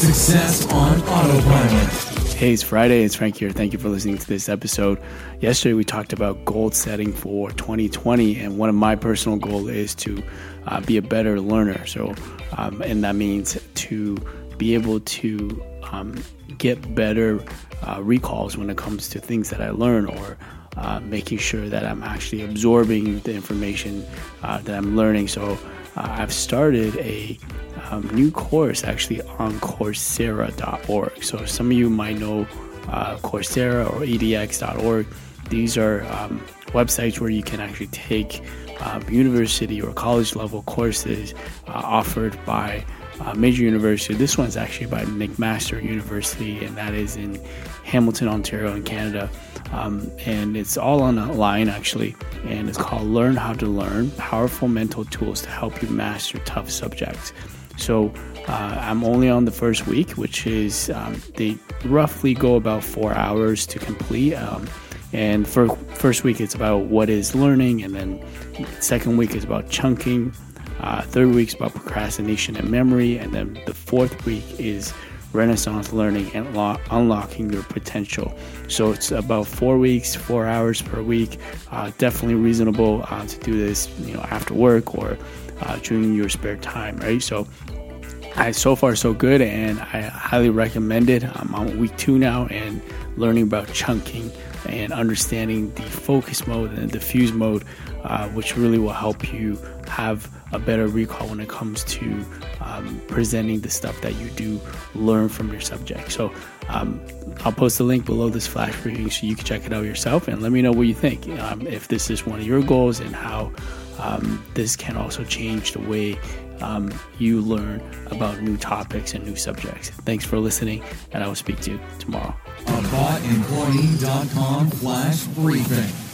Success on Autopilot. Hey, it's Friday. It's Frank here. Thank you for listening to this episode. Yesterday, we talked about goal setting for 2020, and one of my personal goals is to uh, be a better learner. So, um, and that means to be able to um, get better uh, recalls when it comes to things that I learn or uh, making sure that I'm actually absorbing the information uh, that I'm learning. So uh, I've started a um, new course actually on Coursera.org. So some of you might know uh, Coursera or edX.org. These are um, websites where you can actually take um, university or college level courses uh, offered by uh, major university. This one's actually by McMaster University, and that is in Hamilton, Ontario, in Canada. Um, and it's all online actually, and it's called Learn How to Learn Powerful Mental Tools to Help You Master Tough Subjects. So uh, I'm only on the first week, which is um, they roughly go about four hours to complete. Um, and for first week, it's about what is learning, and then second week is about chunking. Uh, third week is about procrastination and memory, and then the fourth week is Renaissance learning and lo- unlocking your potential. So it's about four weeks, four hours per week. Uh, definitely reasonable uh, to do this, you know, after work or uh, during your spare time, right? So I so far so good, and I highly recommend it. I'm on week two now and learning about chunking and understanding the focus mode and the diffuse mode, uh, which really will help you have a better recall when it comes to um, presenting the stuff that you do learn from your subject. So um, I'll post a link below this flash briefing so you can check it out yourself and let me know what you think. Um, if this is one of your goals and how um, this can also change the way um, you learn about new topics and new subjects. Thanks for listening, and I will speak to you tomorrow. AboutEmployee.com flash briefing.